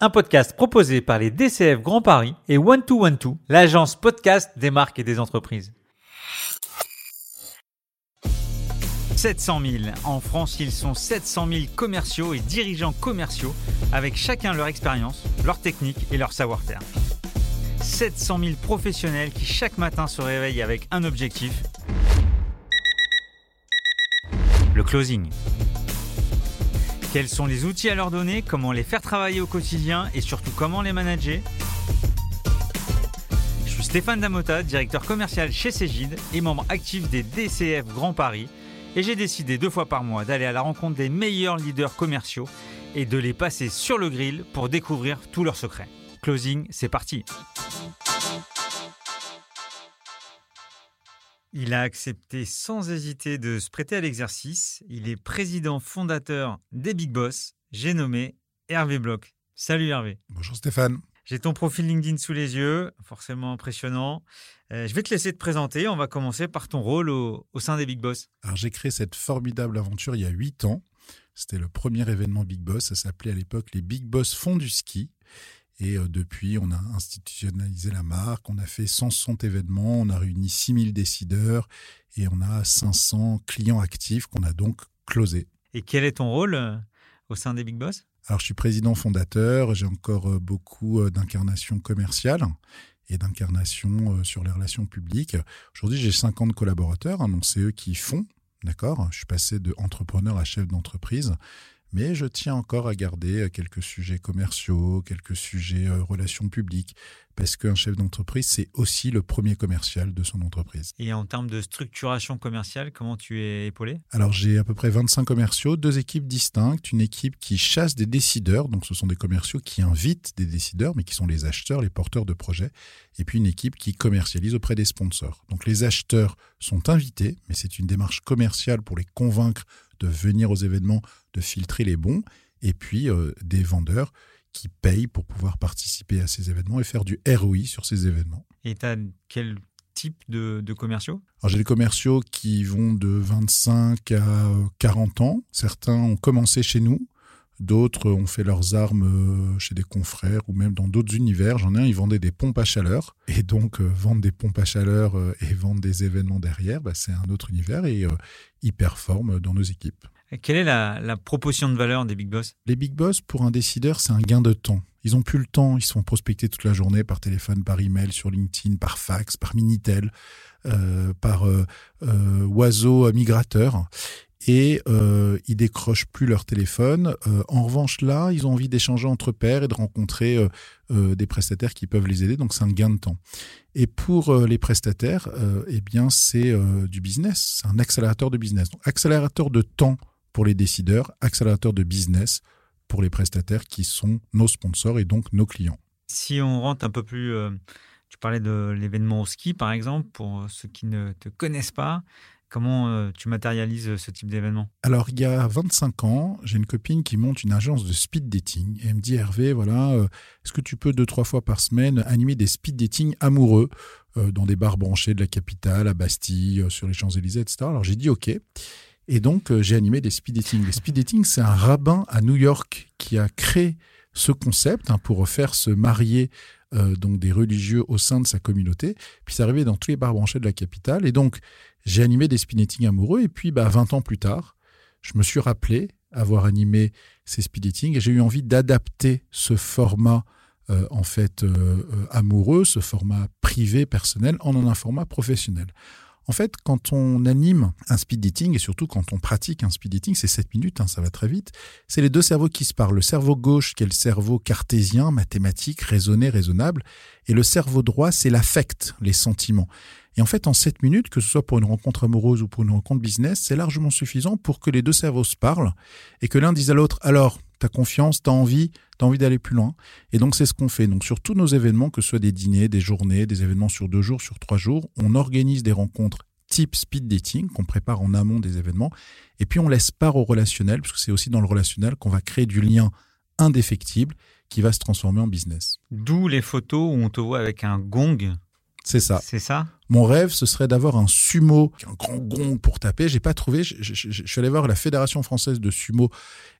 un podcast proposé par les DCF Grand Paris et One to One Two, l'agence podcast des marques et des entreprises. 700 000. En France, ils sont 700 000 commerciaux et dirigeants commerciaux avec chacun leur expérience, leur technique et leur savoir-faire. 700 000 professionnels qui chaque matin se réveillent avec un objectif, le closing. Quels sont les outils à leur donner, comment les faire travailler au quotidien et surtout comment les manager Je suis Stéphane Damota, directeur commercial chez Cégide et membre actif des DCF Grand Paris et j'ai décidé deux fois par mois d'aller à la rencontre des meilleurs leaders commerciaux et de les passer sur le grill pour découvrir tous leurs secrets. Closing, c'est parti Il a accepté sans hésiter de se prêter à l'exercice. Il est président fondateur des Big Boss. J'ai nommé Hervé Bloch. Salut Hervé. Bonjour Stéphane. J'ai ton profil LinkedIn sous les yeux, forcément impressionnant. Euh, je vais te laisser te présenter. On va commencer par ton rôle au, au sein des Big Boss. Alors j'ai créé cette formidable aventure il y a huit ans. C'était le premier événement Big Boss. Ça s'appelait à l'époque les Big Boss Fonds du ski. Et euh, depuis, on a institutionnalisé la marque, on a fait 160 événements, on a réuni 6000 décideurs et on a 500 clients actifs qu'on a donc closés. Et quel est ton rôle euh, au sein des Big Boss? Alors, je suis président fondateur, j'ai encore euh, beaucoup d'incarnation commerciale et d'incarnation sur les relations publiques. Aujourd'hui, j'ai 50 collaborateurs, hein, donc c'est eux qui font, d'accord? Je suis passé de entrepreneur à chef d'entreprise. Mais je tiens encore à garder euh, quelques sujets commerciaux, quelques sujets euh, relations publiques, parce qu'un chef d'entreprise, c'est aussi le premier commercial de son entreprise. Et en termes de structuration commerciale, comment tu es épaulé? Alors j'ai à peu près 25 commerciaux, deux équipes distinctes, une équipe qui chasse des décideurs, donc ce sont des commerciaux qui invitent des décideurs, mais qui sont les acheteurs, les porteurs de projets, et puis une équipe qui commercialise auprès des sponsors. Donc les acheteurs sont invités, mais c'est une démarche commerciale pour les convaincre de venir aux événements, de filtrer les bons, et puis euh, des vendeurs qui payent pour pouvoir participer à ces événements et faire du ROI sur ces événements. Et tu as quel type de, commerciaux? Alors j'ai des commerciaux qui vont de 25 à 40 ans. Certains ont commencé chez nous, d'autres ont fait leurs armes euh, chez des confrères ou même dans d'autres univers. J'en ai un, ils vendaient des pompes à chaleur. Et donc euh, vendre des pompes à chaleur et vendre des événements derrière, bah, c'est un autre univers et ils performent dans nos équipes. Quelle est la, proposition de valeur des Big Boss? Les Big Boss, pour un décideur, c'est un gain de temps. Ils n'ont plus le temps, ils sont prospectés toute la journée par téléphone, par email, sur LinkedIn, par fax, par Minitel, euh, par euh, euh, oiseau migrateur. Et euh, ils décrochent plus leur téléphone. en revanche, là, ils ont envie d'échanger entre pairs et de rencontrer des prestataires qui peuvent les aider. Donc, c'est un gain de temps. Et pour les prestataires, eh bien, c'est du business. C'est un accélérateur de business. Accélérateur de temps pour les décideurs, accélérateur de business pour les prestataires qui sont nos sponsors et donc nos clients. Si on rentre un peu plus, euh, tu parlais de l'événement au ski par exemple, pour ceux qui ne te connaissent pas, Comment euh, tu matérialises ce type d'événement? Alors, il y a 25 ans, j'ai une copine qui monte une agence de speed dating. Et elle me dit, Hervé, voilà, euh, est-ce que tu peux deux, trois fois par semaine animer des speed dating amoureux dans des bars branchés de la capitale, à Bastille, sur les Champs-Élysées, etc. Alors, j'ai dit OK. Et donc, euh, j'ai animé des speed dating. Les speed dating, c'est un rabbin à New York qui a créé ce concept hein, pour faire se marier euh, donc des religieux au sein de sa communauté. Puis c'est arrivé dans tous les bars branchés de la capitale. Et donc, j'ai animé des speed dating amoureux. Et puis, bah, 20 ans plus tard, je me suis rappelé avoir animé ces speed dating et j'ai eu envie d'adapter ce format euh, en fait amoureux, ce format privé, personnel, en un format professionnel. En fait, quand on anime un speed dating, et surtout quand on pratique un speed dating, c'est 7 minutes, hein, ça va très vite, c'est les deux cerveaux qui se parlent. Le cerveau gauche, qui est le cerveau cartésien, mathématique, raisonné, raisonnable, et le cerveau droit, c'est l'affect, les sentiments. Et en fait, en 7 minutes, que ce soit pour une rencontre amoureuse ou pour une rencontre business, c'est largement suffisant pour que les deux cerveaux se parlent et que l'un dise à l'autre, alors, t'as confiance, t'as envie, t'as envie d'aller plus loin. Et donc, c'est ce qu'on fait. Donc, sur tous nos événements, que ce soit des dîners, des journées, des événements sur deux jours, sur trois jours, on organise des rencontres type speed dating qu'on prépare en amont des événements. Et puis, on laisse part au relationnel, parce que c'est aussi dans le relationnel qu'on va créer du lien indéfectible qui va se transformer en business. D'où les photos où on te voit avec un gong C'est ça. C'est ça Mon rêve, ce serait d'avoir un sumo, un grand gong pour taper. J'ai pas trouvé. Je, je- je- je suis allé voir la Fédération française de sumo,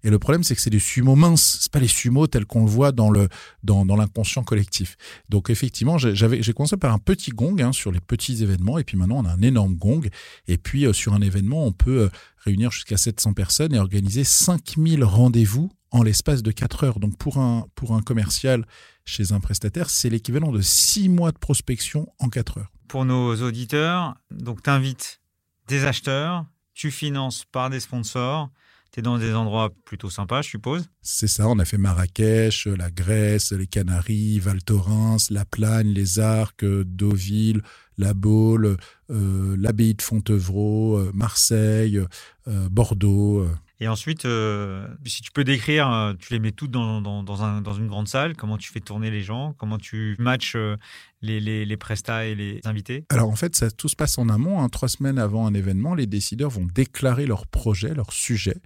et le problème, c'est que c'est des sumos minces. C'est pas les sumos tels qu'on le voit dans le dans, dans l'inconscient collectif. Donc effectivement, j'ai- j'avais j'ai commencé par un petit gong hein, sur les petits événements, et puis maintenant on a un énorme gong. Et puis euh, sur un événement, on peut euh, réunir jusqu'à 700 personnes et organiser 5000 rendez-vous en l'espace de 4 heures. Donc pour un pour un commercial chez un prestataire, c'est l'équivalent de 6 mois de prospection en 4 heures. Pour nos auditeurs, donc tu invites des acheteurs, tu finances par des sponsors, tu es dans des endroits plutôt sympas, je suppose. C'est ça, on a fait Marrakech, la Grèce, les Canaries, Val Thorens, La Plagne, les Arcs, euh, Deauville, La Baule, euh, l'abbaye de Fontevraud, euh, Marseille, euh, Bordeaux. Et ensuite, euh, si tu peux décrire, euh, tu les mets toutes dans une grande salle, comment tu fais tourner les gens, comment tu matches euh, les, les, prestats et les invités. Alors en fait, ça, tout se passe en amont. hein. Trois semaines avant un événement, les décideurs vont déclarer leur projet, leur sujet,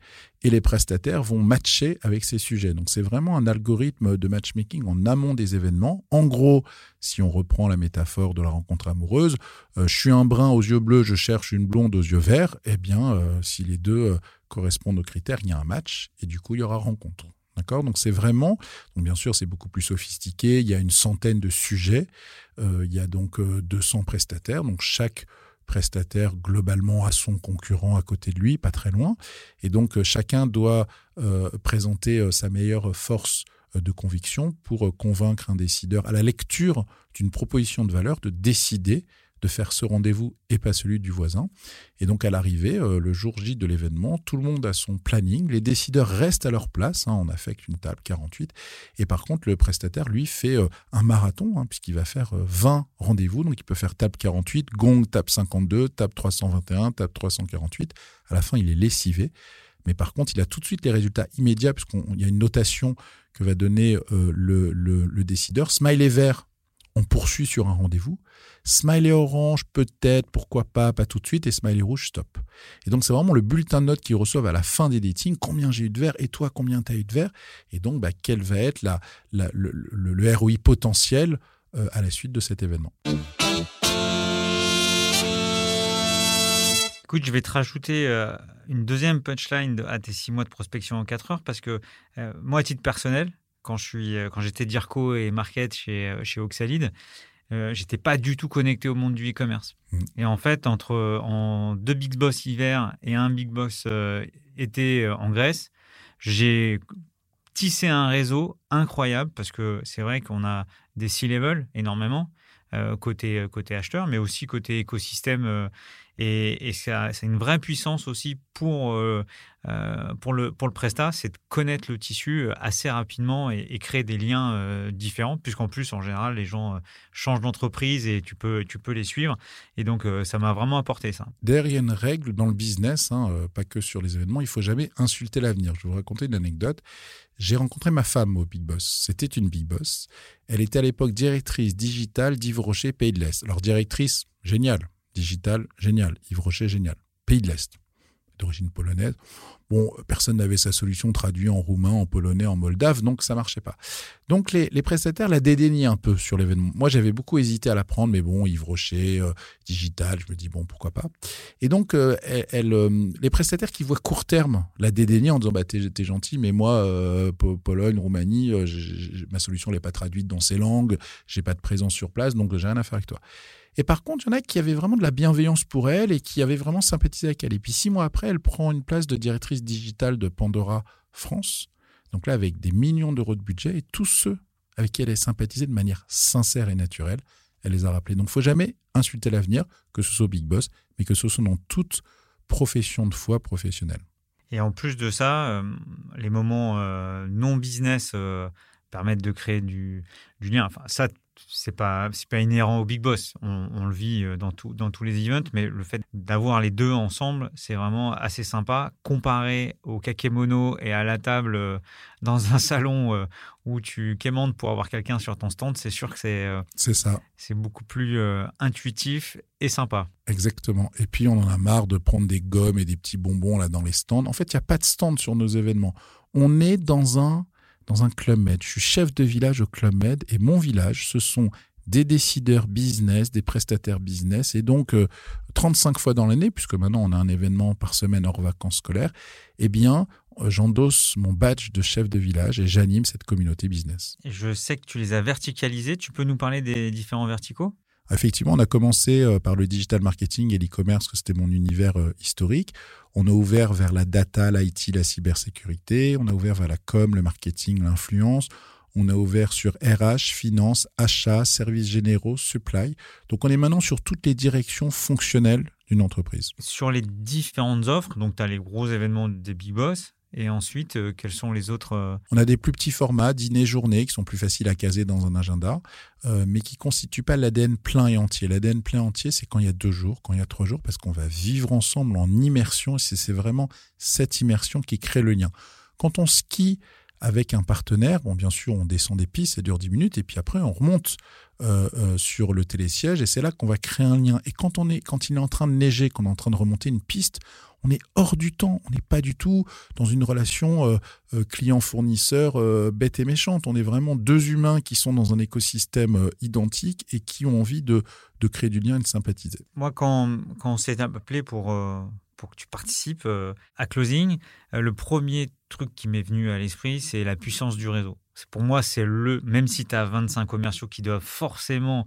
et les prestataires vont matcher avec ces sujets. Donc c'est vraiment un algorithme de matchmaking en amont des événements. En gros, si on reprend la métaphore de la rencontre amoureuse, euh, je suis un brun aux yeux bleus, je cherche une blonde aux yeux verts. Eh bien, euh, si les deux euh, correspondent aux critères, il y a un match, et du coup, il y aura rencontre. Donc c'est vraiment, bien sûr c'est beaucoup plus sophistiqué, il y a une centaine de sujets, Euh, il y a donc euh, 200 prestataires, donc chaque prestataire globalement a son concurrent à côté de lui, pas très loin, et donc euh, chacun doit euh, présenter euh, sa meilleure force euh, de conviction pour euh, convaincre un décideur à la lecture d'une proposition de valeur de décider de faire ce rendez-vous et pas celui du voisin. Et donc à l'arrivée, euh, le jour J de l'événement, tout le monde a son planning, les décideurs restent à leur place, hein, on affecte une table 48, et par contre le prestataire, lui, fait euh, un marathon, hein, puisqu'il va faire euh, 20 rendez-vous, donc il peut faire table 48, gong, table 52, table 321, table 348, à la fin il est lessivé, mais par contre il a tout de suite les résultats immédiats, puisqu'il y a une notation que va donner euh, le, le- le décideur, smiley vert, on poursuit sur un rendez-vous. Smiley orange, peut-être, pourquoi pas, pas tout de suite. Et smiley rouge, stop. Et donc, c'est vraiment le bulletin de notes qu'ils reçoivent à la fin des datings. Combien j'ai eu de verre et toi, combien tu as eu de verre Et donc, bah, quel va être le, ROI potentiel euh, à la suite de cet événement? Écoute, je vais te rajouter euh, une deuxième punchline à tes six mois de prospection en 4 heures parce que euh, moi, à titre personnel, quand je suis, euh, quand j'étais Dirco et Market chez, euh, chez Oxalide, euh, j'étais pas du tout connecté au monde du e-commerce. Mm. Et en fait, entre en deux big boss hiver et un big boss euh, été euh, en Grèce, j'ai tissé un réseau incroyable parce que c'est vrai qu'on a des C-level énormément euh, côté, côté acheteur, mais aussi côté écosystème. Et ça- c'est une vraie puissance aussi pour, euh, euh, pour, le, pour le Presta, c'est de connaître le tissu euh, assez rapidement et, créer des liens différents, puisqu'en plus, en général, les gens changent d'entreprise et tu peux, tu peux les suivre. Et donc, ça m'a vraiment apporté ça. D'ailleurs, il y a une règle dans le business, hein, pas que sur les événements, il faut jamais insulter l'avenir. Je vais vous raconter une anecdote. J'ai rencontré ma femme au Big Boss. C'était une Big Boss. Elle était à l'époque directrice digitale d'Yves Rocher, Pays de l'Est. Alors, directrice, génial. Digitale, génial. Yves Rocher, génial. Pays de l'Est, d'origine polonaise. Bon, personne n'avait sa solution traduite en roumain, en polonais, en moldave, donc ça marchait pas. Donc les, prestataires la dédaignaient un peu sur l'événement. Moi, j'avais beaucoup hésité à la prendre, mais bon, Yves Rocher, euh, digital, je me dis bon, pourquoi pas. Et donc, euh, euh, les prestataires qui voient court terme la dédaigner en disant bah t'es gentil, mais moi, Po- Pologne, Roumanie, ma solution n'est pas traduite dans ces langues, j'ai pas de présence sur place, donc j'ai rien à faire avec toi. Et par contre, il y en a qui avaient vraiment de la bienveillance pour elle et qui avaient vraiment sympathisé avec elle. Et puis six mois après, elle prend une place de directrice digitale de Pandora France. Donc là, avec des millions d'euros de budget et tous ceux avec qui elle est sympathisée de manière sincère et naturelle, elle les a rappelés. Donc, il faut jamais insulter l'avenir, que ce soit au Big Boss, mais que ce soit dans toute profession de foi professionnelle. Et en plus de ça, euh, les moments euh, non business euh, permettent de créer du, du lien. Enfin, ça, c'est pas c'est pas inhérent au big boss. On, on le vit euh, dans tout, dans tous les events, mais le fait d'avoir les deux ensemble, c'est vraiment assez sympa. Comparé au kakemono et à la table euh, dans un salon euh, où tu quémandes pour avoir quelqu'un sur ton stand, c'est sûr que c'est euh, C'est ça. c'est beaucoup plus intuitif et sympa. Exactement. Et puis, on en a marre de prendre des gommes et des petits bonbons là dans les stands. En fait, il n'y a pas de stand sur nos événements. On est dans un, dans un Club Med. Je suis chef de village au Club Med et mon village, ce sont des décideurs business, des prestataires business, et donc 35 fois dans l'année, puisque maintenant on a un événement par semaine hors vacances scolaires, eh bien, j'endosse mon badge de chef de village et j'anime cette communauté business. je sais que tu les as verticalisés. Tu peux nous parler des différents verticaux? Effectivement, on a commencé euh, par le digital marketing et l'e-commerce, que c'était mon univers euh, historique. On a ouvert vers la data, l'IT, la cybersécurité. On a ouvert vers la com, le marketing, l'influence. On a ouvert sur RH, finance, achat, services généraux, supply. Donc on est maintenant sur toutes les directions fonctionnelles d'une entreprise. Sur les différentes offres, donc tu as les gros événements des Big Boss, et ensuite, euh, quels sont les autres euh, On a des plus petits formats, dîner-journée, qui sont plus faciles à caser dans un agenda, euh, mais qui ne constituent pas l'ADN plein et entier. L'ADN plein et entier, c'est quand il y a deux jours, quand il y a trois jours, parce qu'on va vivre ensemble en immersion, et c'est vraiment cette immersion qui crée le lien. Quand on skie avec un partenaire, bon, bien sûr, on descend des pistes, ça dure 10 minutes, et puis après, on remonte sur le télésiège, et c'est là qu'on va créer un lien. Et quand, on est, quand il est en train de neiger, qu'on est en train de remonter une piste, on est hors du temps. On n'est pas du tout dans une relation euh, euh, client-fournisseur euh, bête et méchante. On est vraiment deux humains qui sont dans un écosystème identique et qui ont envie de, de, créer du lien et de sympathiser. Moi, quand, quand on s'est appelé pour, pour que tu participes à Closing, le premier truc qui m'est venu à l'esprit, c'est la puissance du réseau. Pour moi, c'est le, même si tu as 25 commerciaux qui doivent forcément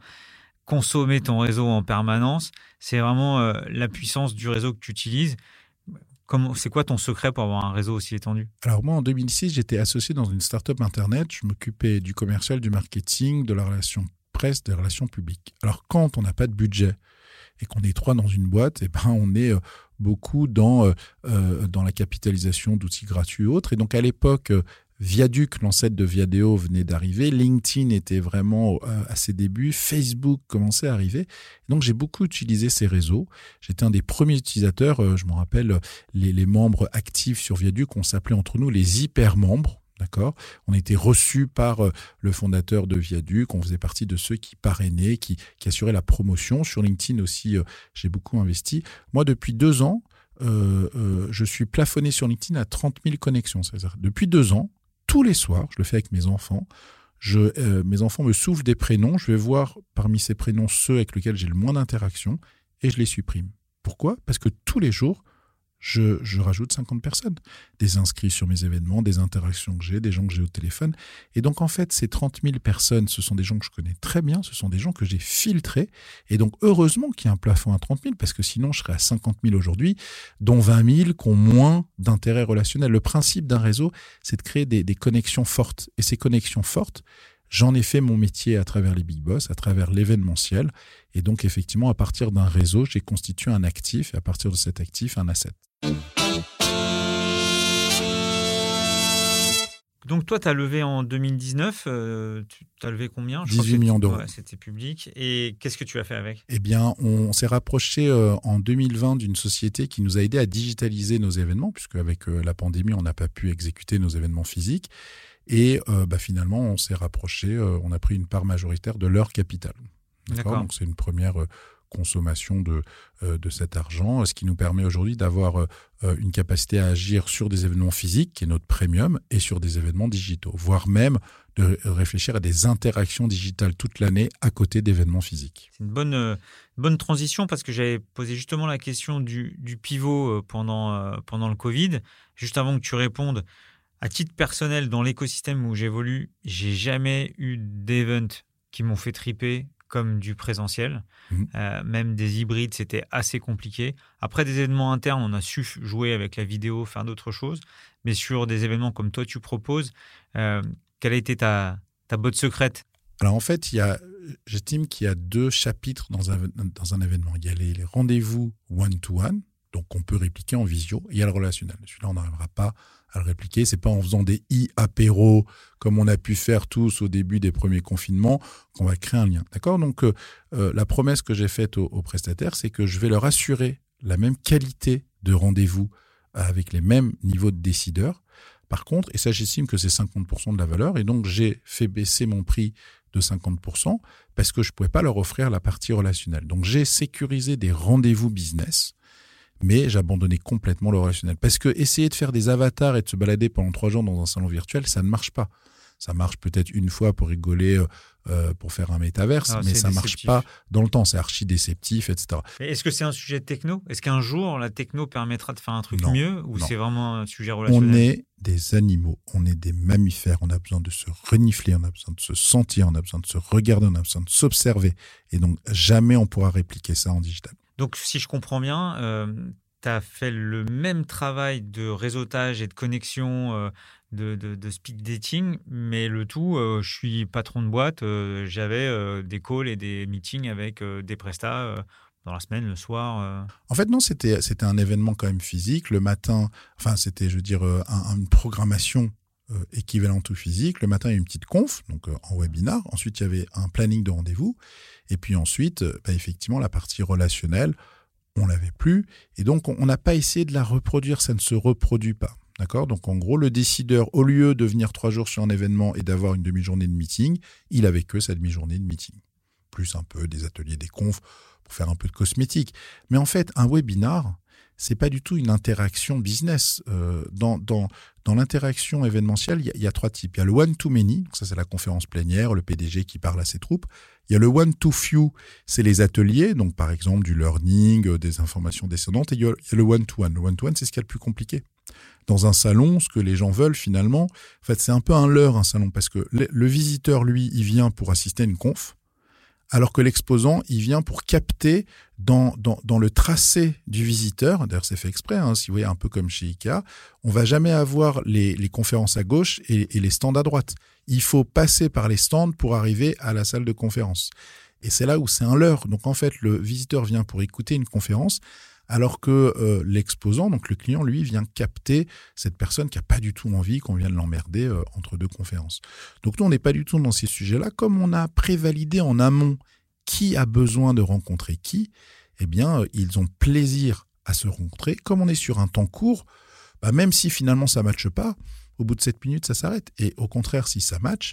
consommer ton réseau en permanence, c'est vraiment la puissance du réseau que tu utilises c'est quoi ton secret pour avoir un réseau aussi étendu? Alors moi, en 2006, j'étais associé dans une start-up Internet. Je m'occupais du commercial, du marketing, de la relation presse, des relations publiques. Alors quand on n'a pas de budget et qu'on est trois dans une boîte, eh ben, on est euh, beaucoup dans, euh, euh, dans la capitalisation d'outils gratuits et autres. Et donc à l'époque, Viaduc, l'ancêtre de Viadeo, venait d'arriver. LinkedIn était vraiment euh, à ses débuts. Facebook commençait à arriver. Donc j'ai beaucoup utilisé ces réseaux. J'étais un des premiers utilisateurs. Euh, je me rappelle les, membres actifs sur Viaduc. On s'appelait entre nous les hyper membres. D'accord? On était reçus par euh, le fondateur de Viaduc. On faisait partie de ceux qui parrainaient, qui, assuraient la promotion. Sur LinkedIn aussi, j'ai beaucoup investi. Moi, depuis deux ans, je suis plafonné sur LinkedIn à 30 000 connexions. Depuis deux ans, tous les soirs, je le fais avec mes enfants. Je, euh, mes enfants me soufflent des prénoms. Je vais voir parmi ces prénoms ceux avec lesquels j'ai le moins d'interaction et je les supprime. Pourquoi? Parce que tous les jours, je, rajoute 50 personnes. Des inscrits sur mes événements, des interactions que j'ai, des gens que j'ai au téléphone. Et donc, en fait, ces 30 000 personnes, ce sont des gens que je connais très bien, ce sont des gens que j'ai filtrés. Et donc, heureusement qu'il y a un plafond à 30 000, parce que sinon, je serais à 50 000 aujourd'hui, dont 20 000 qui ont moins d'intérêt relationnel. Le principe d'un réseau, c'est de créer des, des connexions fortes. Et ces connexions fortes, J'en ai fait mon métier à travers les big boss, à travers l'événementiel. Et donc, effectivement, à partir d'un réseau, j'ai constitué un actif et à partir de cet actif, un asset. Donc toi, tu as levé en 2019, euh, tu as levé combien? 18 millions d'euros. C'était public. Et qu'est-ce que tu as fait avec? Eh bien, on s'est rapproché euh, en 2020 d'une société qui nous a aidé à digitaliser nos événements, puisque avec euh, la pandémie, on n'a pas pu exécuter nos événements physiques. Et bah, finalement, on s'est rapproché, on a pris une part majoritaire de leur capital. D'accord? Donc c'est une première consommation de, euh, de cet argent, ce qui nous permet aujourd'hui d'avoir euh, euh, une capacité à agir sur des événements physiques, qui est notre premium, et sur des événements digitaux, voire même de réfléchir à des interactions digitales toute l'année à côté d'événements physiques. C'est une bonne, bonne transition parce que j'avais posé justement la question du, du pivot pendant, pendant le Covid. Juste avant que tu répondes, à titre personnel, dans l'écosystème où j'évolue, j'ai jamais eu d'event qui m'ont fait triper comme du présentiel. Mmh. Euh, même des hybrides, c'était assez compliqué. Après des événements internes, on a su jouer avec la vidéo, faire d'autres choses. Mais sur des événements comme toi, tu proposes, euh, quelle a été ta, ta botte secrète? Alors en fait, il y a, j'estime qu'il y a deux chapitres dans un, dans un événement. Il y a les, les rendez-vous one-to-one, donc on peut répliquer en visio, et il y a le relationnel. Celui-là, on n'arrivera pas à le répliquer. C'est pas en faisant des i apéro comme on a pu faire tous au début des premiers confinements qu'on va créer un lien. D'accord? Donc euh, euh, la promesse que j'ai faite aux, prestataires, c'est que je vais leur assurer la même qualité de rendez-vous avec les mêmes niveaux de décideurs. Par contre, et ça j'estime que c'est 50% de la valeur, et donc j'ai fait baisser mon prix de 50% parce que je ne pouvais pas leur offrir la partie relationnelle. Donc j'ai sécurisé des rendez-vous business mais j'abandonnais complètement le relationnel. Parce que essayer de faire des avatars et de se balader pendant trois jours dans un salon virtuel, ça ne marche pas. Ça marche peut-être une fois pour rigoler, euh, euh, pour faire un métaverse, Ah, mais ça marche déceptif. pas dans le temps. C'est archi déceptif, etc. Et Est-ce que c'est un sujet techno? Est-ce qu'un jour la techno permettra de faire un truc Non, mieux ou c'est vraiment un sujet relationnel? On est des animaux, on est des mammifères, on a besoin de se renifler, on a besoin de se sentir, on a besoin de se regarder, on a besoin de s'observer. Et donc, jamais on pourra répliquer ça en digital. Donc, si je comprends bien, tu as fait le même travail de réseautage et de connexion, euh, de, de- speed dating, mais le tout, euh, je suis patron de boîte, euh, j'avais euh, des calls et des meetings avec euh, des prestats euh, dans la semaine, le soir. euh. En fait, non, c'était c'était un événement quand même physique. Le matin, enfin, c'était, je veux dire, euh, un- une programmation euh, équivalente au physique. Le matin, il y a une petite conf, donc euh, en webinar. Ensuite, il y avait un planning de rendez-vous. Et puis ensuite, euh, bah, effectivement, la partie relationnelle, on l'avait plus. Et donc, on on n'a pas essayé de la reproduire. Ça ne se reproduit pas. D'accord? Donc, en gros, le décideur, au lieu de venir trois jours sur un événement et d'avoir une demi-journée de meeting, il avait que sa demi-journée de meeting. Plus un peu des ateliers, des confs pour faire un peu de cosmétique. Mais en fait, un webinar, c'est pas du tout une interaction business. Euh, dans dans, dans l'interaction événementielle, il y, a- trois types. Il y a le one-to-many, ça c'est la conférence plénière, le PDG qui parle à ses troupes. Il y a le one-to-few, c'est les ateliers, donc par exemple du learning, euh, des informations descendantes. Et il y a, il y a le one-to-one. Le one-to-one, c'est ce qu'il y a de plus compliqué. Dans un salon, ce que les gens veulent finalement, en fait, c'est un peu un leurre, un salon, parce que le, le visiteur, lui, il vient pour assister à une conf, alors que l'exposant, il vient pour capter dans, dans, le tracé du visiteur, d'ailleurs c'est fait exprès, hein, si vous voyez un peu comme chez Ikea, on va jamais avoir les, les conférences à gauche et, et les stands à droite. Il faut passer par les stands pour arriver à la salle de conférence. Et c'est là où c'est un leurre. Donc en fait, le visiteur vient pour écouter une conférence, alors que euh, l'exposant, donc le client, lui, vient capter cette personne qui a pas du tout envie qu'on vienne l'emmerder euh, entre deux conférences. Donc nous, on n'est pas du tout dans ces sujets-là. Comme on a prévalidé en amont qui a besoin de rencontrer qui, eh bien, euh, ils ont plaisir à se rencontrer. Comme on est sur un temps court, bah, même si finalement ça ne matche pas, au bout de 7 minutes, ça s'arrête. Et au contraire, si ça match,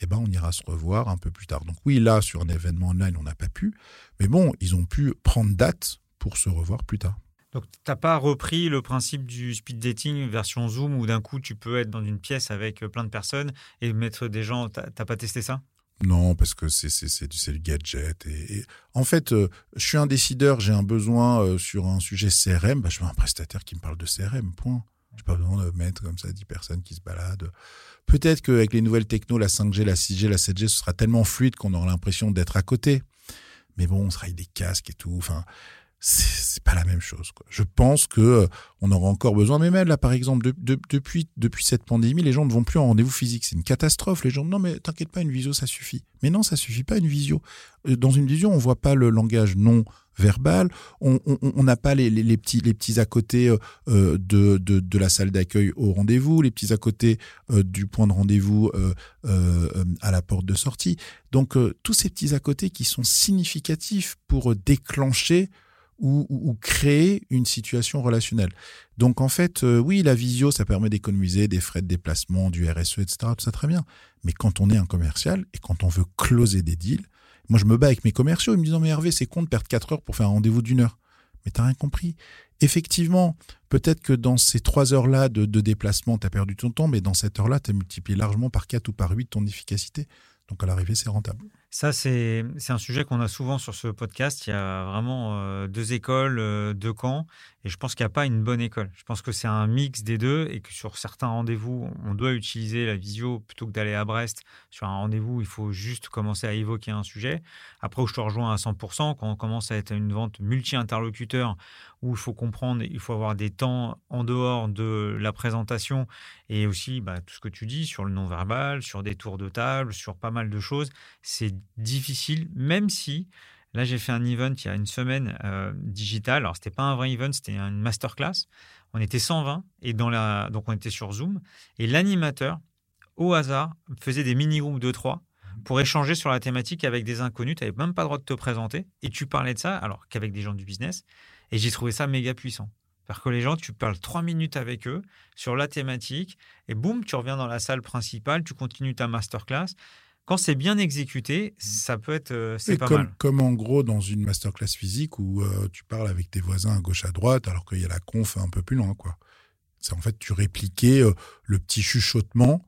eh ben, on ira se revoir un peu plus tard. Donc oui, là, sur un événement online, on n'a pas pu. Mais bon, ils ont pu prendre date pour se revoir plus tard. Donc, t'as pas repris le principe du speed dating version Zoom où d'un coup tu peux être dans une pièce avec euh, plein de personnes et mettre des gens. T'as t'as pas testé ça? Non, parce que c'est du gadget. Et, et en fait, euh, je suis un décideur, j'ai un besoin euh, sur un sujet CRM, bah, je veux un prestataire qui me parle de CRM, point. J'ai pas besoin de mettre comme ça 10 personnes qui se baladent. Peut-être qu'avec les nouvelles technos, la 5G, la 6G, la 7G, ce sera tellement fluide qu'on aura l'impression d'être à côté. Mais bon, on sera avec des casques et tout. Enfin, c'est pas la même chose. Quoi. Je pense que euh, on aura encore besoin. Mais même là, par exemple, de- de- depuis, depuis cette pandémie, les gens ne vont plus en rendez-vous physique. C'est une catastrophe. Les gens, non, mais t'inquiète pas, une visio, ça suffit. Mais non, ça suffit pas, une visio. Euh, Dans une visio, on voit pas le langage non verbal. On n'a pas les, les, petits, les petits à côté euh, euh, de, de, de la salle d'accueil au rendez-vous, les petits à côté euh, du point de rendez-vous euh, euh, à la porte de sortie. Donc, tous ces petits à côté qui sont significatifs pour déclencher ou, ou- créer une situation relationnelle. Donc en fait, euh, oui, la visio, ça permet d'économiser des frais de déplacement, du RSE, etc. Tout ça très bien. Mais quand on est un commercial et quand on veut closer des deals, moi je me bats avec mes commerciaux, ils me disent mais Hervé, c'est con de perdre 4 heures pour faire un rendez-vous d'une heure. Mais t'as rien compris. Effectivement, peut-être que dans ces trois heures-là de, de déplacement, t'as perdu ton temps, mais dans cette heure-là, t'as multiplié largement par 4 ou par 8 ton efficacité. Donc à l'arrivée, c'est rentable. Ça, c'est un sujet qu'on a souvent sur ce podcast. Il y a vraiment euh, deux écoles, euh, deux camps, et je pense qu'il n'y a pas une bonne école. Je pense que c'est un mix des deux, et que sur certains rendez-vous, on doit utiliser la visio plutôt que d'aller à Brest. Sur un rendez-vous, il faut juste commencer à évoquer un sujet. Après, où je te rejoins à 100%, quand on commence à être une vente multi-interlocuteur, où il faut comprendre, il faut avoir des temps en dehors de la présentation, et aussi bah, tout ce que tu dis sur le non-verbal, sur des tours de table, sur pas mal de choses, c'est difficile, même si là j'ai fait un event il y a une semaine euh, digital. Alors c'était pas un vrai event, c'était une masterclass. On était 120 et dans la donc on était sur Zoom et l'animateur au hasard faisait des mini groupes de trois pour échanger sur la thématique avec des inconnus. Tu n'avais même pas le droit de te présenter et tu parlais de ça alors qu'avec des gens du business. Et j'ai trouvé ça méga puissant. C'est-à-dire que les gens, tu parles trois minutes avec eux sur la thématique et boum, tu reviens dans la salle principale, tu continues ta masterclass. Quand c'est bien exécuté, ça peut être euh, c'est pas comme, mal. comme en gros dans une masterclass physique où euh, tu parles avec tes voisins à gauche à droite alors qu'il y a la conf un peu plus loin quoi. C'est en fait tu répliquais euh, le petit chuchotement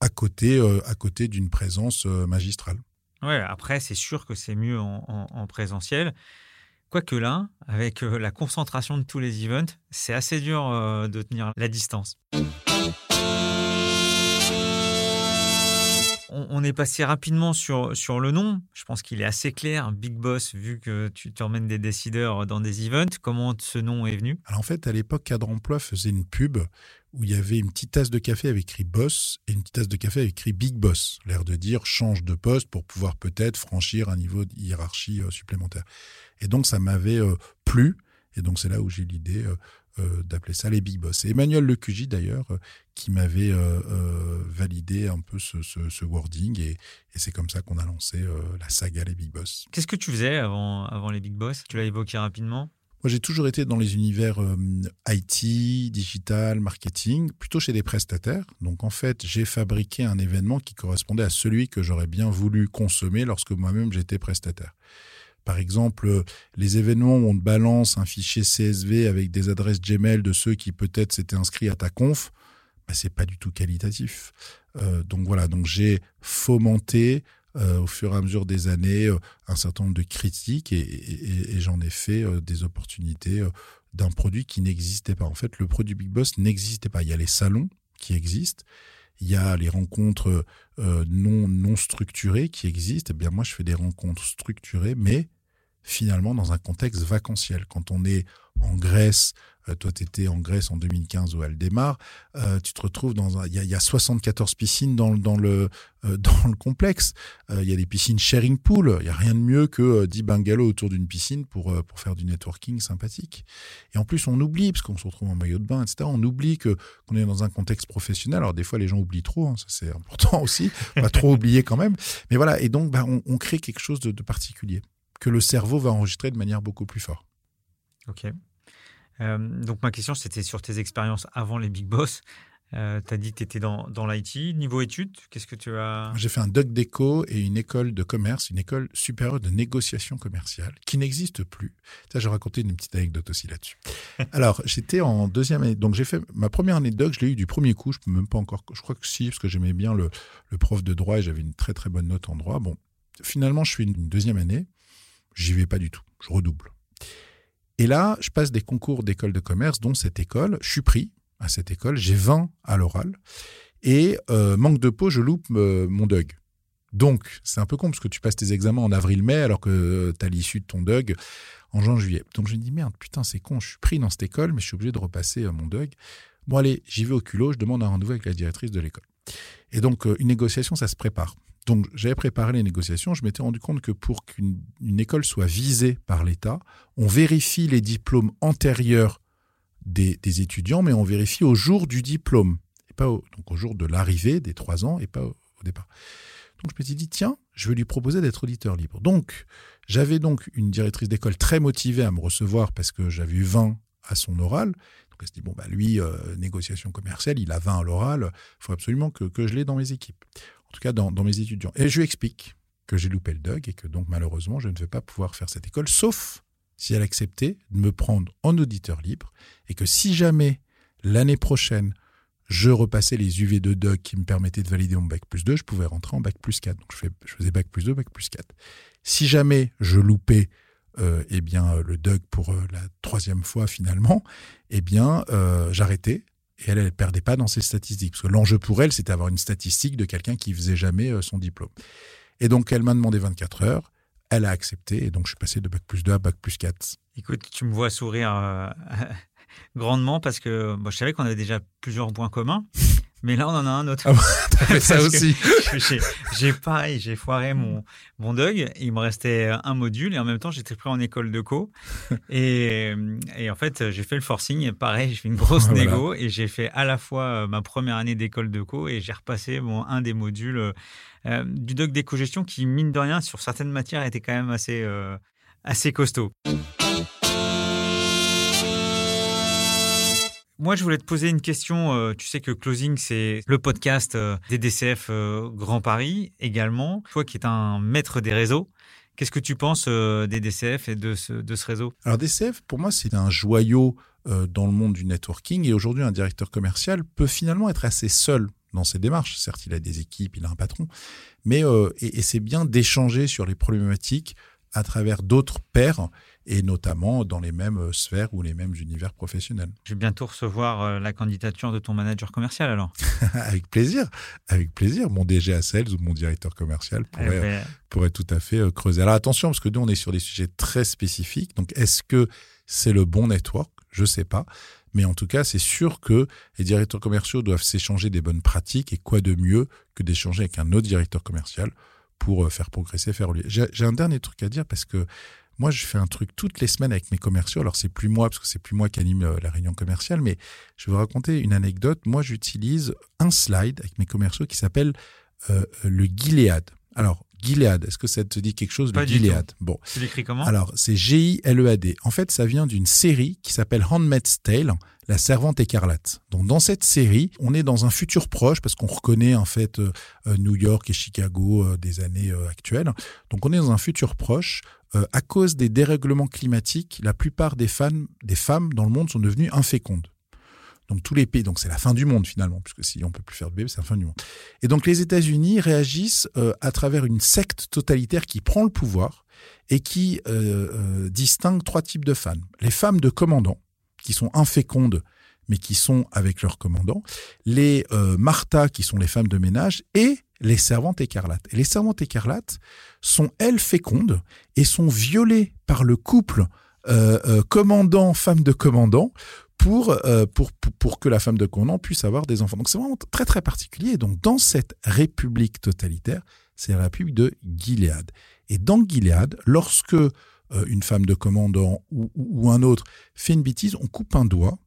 à côté, à côté d'une présence magistrale. Ouais, après, c'est sûr que c'est mieux en, présentiel. Quoique là, avec la concentration de tous les events, c'est assez dur de tenir la distance. On, est passé rapidement sur, sur le nom. Je pense qu'il est assez clair, Big Boss, vu que tu, emmènes des décideurs dans des events. Comment ce nom est venu? Alors en fait, à l'époque, Cadre Emploi faisait une pub où il y avait une petite tasse de café avec écrit Boss et une petite tasse de café avec écrit Big Boss. L'air de dire change de poste pour pouvoir peut-être franchir un niveau de hiérarchie euh, supplémentaire. Et donc ça m'avait euh, plu. Et donc c'est là où j'ai l'idée euh, d'appeler ça les Big Boss. C'est Emmanuel Lecugy d'ailleurs euh, qui m'avait euh, validé un peu ce, wording et, c'est comme ça qu'on a lancé la saga les Big Boss. Qu'est-ce que tu faisais avant, avant les Big Boss? Tu l'as évoqué rapidement? Moi, j'ai toujours été dans les univers IT, digital, marketing, plutôt chez des prestataires. Donc, en fait, j'ai fabriqué un événement qui correspondait à celui que j'aurais bien voulu consommer lorsque moi-même j'étais prestataire. Par exemple, les événements où on te balance un fichier CSV avec des adresses Gmail de ceux qui peut-être s'étaient inscrits à ta conf, bah, c'est pas du tout qualitatif. Euh, donc voilà, donc j'ai fomenté euh, au fur et à mesure des années euh, un certain nombre de critiques et, j'en ai fait des opportunités d'un produit qui n'existait pas. En fait, le produit Big Boss n'existait pas. Il y a les salons qui existent, il y a les rencontres non, non structurées qui existent. Eh bien, moi, je fais des rencontres structurées, mais finalement dans un contexte vacanciel. Quand on est en Grèce, euh, toi tu étais en Grèce en 2015 où elle démarre, euh, tu te retrouves dans un... Il y a, 74 piscines dans, dans, le, euh, dans le complexe. Il y a des piscines sharing pool. Il n'y a rien de mieux que 10 bungalows autour d'une piscine pour, pour faire du networking sympathique. Et en plus, on oublie, parce qu'on se retrouve en maillot de bain, etc., on oublie que qu'on est dans un contexte professionnel. Alors des fois, les gens oublient trop, hein, ça c'est important aussi, pas trop oublier quand même. Mais voilà, et donc bah, on, crée quelque chose de particulier que le cerveau va enregistrer de manière beaucoup plus forte. Ok. Euh, donc ma question, c'était sur tes expériences avant les Big Boss. Euh, tu as dit que tu étais dans, dans l'IT. Niveau études, qu'est-ce que tu as? J'ai fait un doc d'éco et une école de commerce, une école supérieure de négociation commerciale qui n'existe plus. Ça, j'ai raconté une petite anecdote aussi là-dessus. Alors, j'étais en deuxième année. Donc, j'ai fait ma première année de doc, je l'ai eu du premier coup. Je peux même pas encore. Je crois que si, parce que j'aimais bien le, le prof de droit et j'avais une très très bonne note en droit. Bon, finalement, je suis une deuxième année j'y vais pas du tout. Je redouble. Et là, je passe des concours d'école de commerce, dont cette école. Je suis pris à cette école. J'ai 20 à l'oral. Et euh, manque de peau, je loupe euh, mon DUG. Donc, c'est un peu con parce que tu passes tes examens en avril-mai alors que euh, tu as l'issue de ton DUG en juin-juillet. Donc, je me dis, merde, putain, c'est con, je suis pris dans cette école, mais je suis obligé de repasser mon DUG. Bon, allez, j'y vais au culot, je demande un rendez-vous avec la directrice de l'école. Et donc, une négociation, ça se prépare. Donc j'avais préparé les négociations, je m'étais rendu compte que pour qu'une école soit visée par l'État, on vérifie les diplômes antérieurs des, étudiants, mais on vérifie au jour du diplôme, et pas au, donc au jour de l'arrivée des trois ans et pas au, départ. Donc je m'étais dit, tiens, je vais lui proposer d'être auditeur libre. Donc j'avais donc une directrice d'école très motivée à me recevoir parce que j'avais eu 20 à son oral. Donc elle se dit, bon, bah lui, euh, négociation commerciale, il a 20 à l'oral, il faut absolument que, que je l'ai dans mes équipes en tout cas dans, mes étudiants. Et je lui explique que j'ai loupé le DUG et que donc malheureusement je ne vais pas pouvoir faire cette école, sauf si elle acceptait de me prendre en auditeur libre et que si jamais l'année prochaine je repassais les UV de DUG qui me permettaient de valider mon bac plus 2, je pouvais rentrer en bac plus 4. Donc je, fais, je faisais bac plus 2, bac plus 4. Si jamais je loupais euh, eh bien, le DUG pour euh, la troisième fois finalement, eh bien, euh, j'arrêtais et elle, elle perdait pas dans ses statistiques. Parce que l'enjeu pour elle, c'était d'avoir une statistique de quelqu'un qui faisait jamais euh, son diplôme. Et donc, elle m'a demandé 24 heures. Elle a accepté. Et donc, je suis passé de bac plus 2 à bac plus 4. Écoute, tu me vois sourire euh, grandement parce que je savais qu'on avait déjà plusieurs points communs. Mais là, on en a un autre. Ah fait ça aussi. J'ai pareil, j'ai foiré mon, mon Dug. Il me restait un module et en même temps, j'étais pris en école de co. Et, et en fait, j'ai fait le forcing. Pareil, j'ai fait une grosse négo et j'ai fait à la fois euh, ma première année d'école de co et j'ai repassé bon, un des modules euh, du Dug d'éco-gestion qui, mine de rien, sur certaines matières, était quand même assez, euh, assez costaud. Moi, je voulais te poser une question. Euh, tu sais que Closing, c'est le podcast euh, des DCF euh, Grand Paris également. Toi qui es un maître des réseaux, qu'est-ce que tu penses des DCF et de ce, réseau? Alors, DCF, pour moi, c'est un joyau dans le monde du networking. Et aujourd'hui, un directeur commercial peut finalement être assez seul dans ses démarches. Certes, il a des équipes, il a un patron, mais et, et c'est bien d'échanger sur les problématiques à travers d'autres pairs et notamment dans les mêmes sphères ou les mêmes univers professionnels. Je vais bientôt recevoir euh, la candidature de ton manager commercial alors. avec plaisir, avec plaisir. Mon DG à Sales ou mon directeur commercial pourrait, eh ben, pourrait tout à fait euh, creuser. Alors attention, parce que nous on est sur des sujets très spécifiques. Donc est-ce que c'est le bon network? Je ne sais pas. Mais en tout cas, c'est sûr que les directeurs commerciaux doivent s'échanger des bonnes pratiques et quoi de mieux que d'échanger avec un autre directeur commercial pour euh, faire progresser, faire. J'ai un dernier truc à dire parce que moi, je fais un truc toutes les semaines avec mes commerciaux. Alors, c'est plus moi, parce que c'est plus moi qui anime euh, la réunion commerciale, mais je vais vous raconter une anecdote. Moi, j'utilise un slide avec mes commerciaux qui s'appelle euh, le Gilead. Alors, Gilead, est-ce que ça te dit quelque chose, le Gilead? Bon. C'est écrit comment? Alors, c'est G-I-L-E-A-D. En fait, ça vient d'une série qui s'appelle Handmaid's Tale, la servante écarlate. Donc, dans cette série, on est dans un futur proche, parce qu'on reconnaît, en fait, euh, New York et Chicago des années actuelles. Donc, on est dans un futur proche euh, à cause des dérèglements climatiques, la plupart des femmes, des femmes dans le monde sont devenues infécondes. Donc tous les pays, donc c'est la fin du monde finalement, puisque si on peut plus faire de bébés, c'est la fin du monde. Et donc les États-Unis réagissent euh, à travers une secte totalitaire qui prend le pouvoir et qui euh, distingue trois types de femmes. Les femmes de commandants, qui sont infécondes, mais qui sont avec leurs commandants. Les Martha, qui sont les femmes de ménage, et les servantes écarlates. Et les servantes écarlates sont, elles, fécondes et sont violées par le couple euh, euh, commandant-femme de commandant euh, pour, pour, pour, que la femme de commandant puisse avoir des enfants. Donc c'est vraiment très très particulier. Donc dans cette république totalitaire, c'est la république de Gilead. Et dans Gilead, lorsque une femme de commandant ou, ou, un autre fait une bêtise, on coupe un doigt.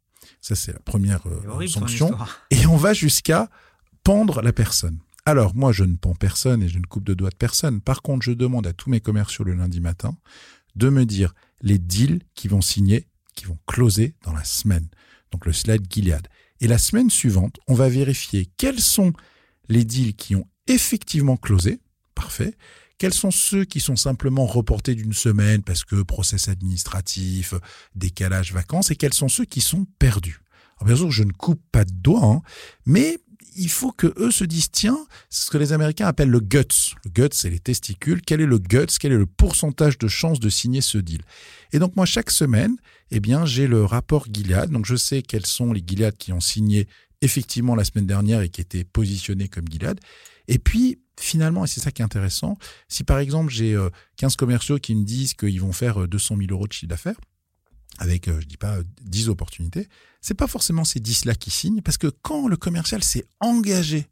Ça c'est la première sanction. Et on va jusqu'à pendre la personne. Alors, moi, je ne pends personne et je ne coupe de doigts de personne. Par contre, je demande à tous mes commerciaux le lundi matin de me dire les deals qui vont signer, qui vont closer dans la semaine. Donc, le slide Gilead. Et la semaine suivante, on va vérifier quels sont les deals qui ont effectivement closé. Parfait. Quels sont ceux qui sont simplement reportés d'une semaine parce que process administratif, décalage vacances, et quels sont ceux qui sont perdus? Alors bien sûr, je ne coupe pas de doigts, hein, mais il faut que eux se disent tiens, c'est ce que les Américains appellent le guts. Le guts, c'est les testicules. Quel est le guts? Quel est le pourcentage de chances de signer ce deal? Et donc moi, chaque semaine, eh bien, j'ai le rapport Gilead. Donc je sais quels sont les Gilead qui ont signé effectivement la semaine dernière et qui étaient positionnés comme Gilead. Et puis finalement, et c'est ça qui est intéressant, si par exemple j'ai 15 euh, commerciaux qui me disent qu'ils vont faire 200 euh, 000 euros de chiffre d'affaires, avec, euh, je dis pas, 10 opportunités, c'est pas forcément ces 10-là qui signent, parce que quand le commercial s'est engagé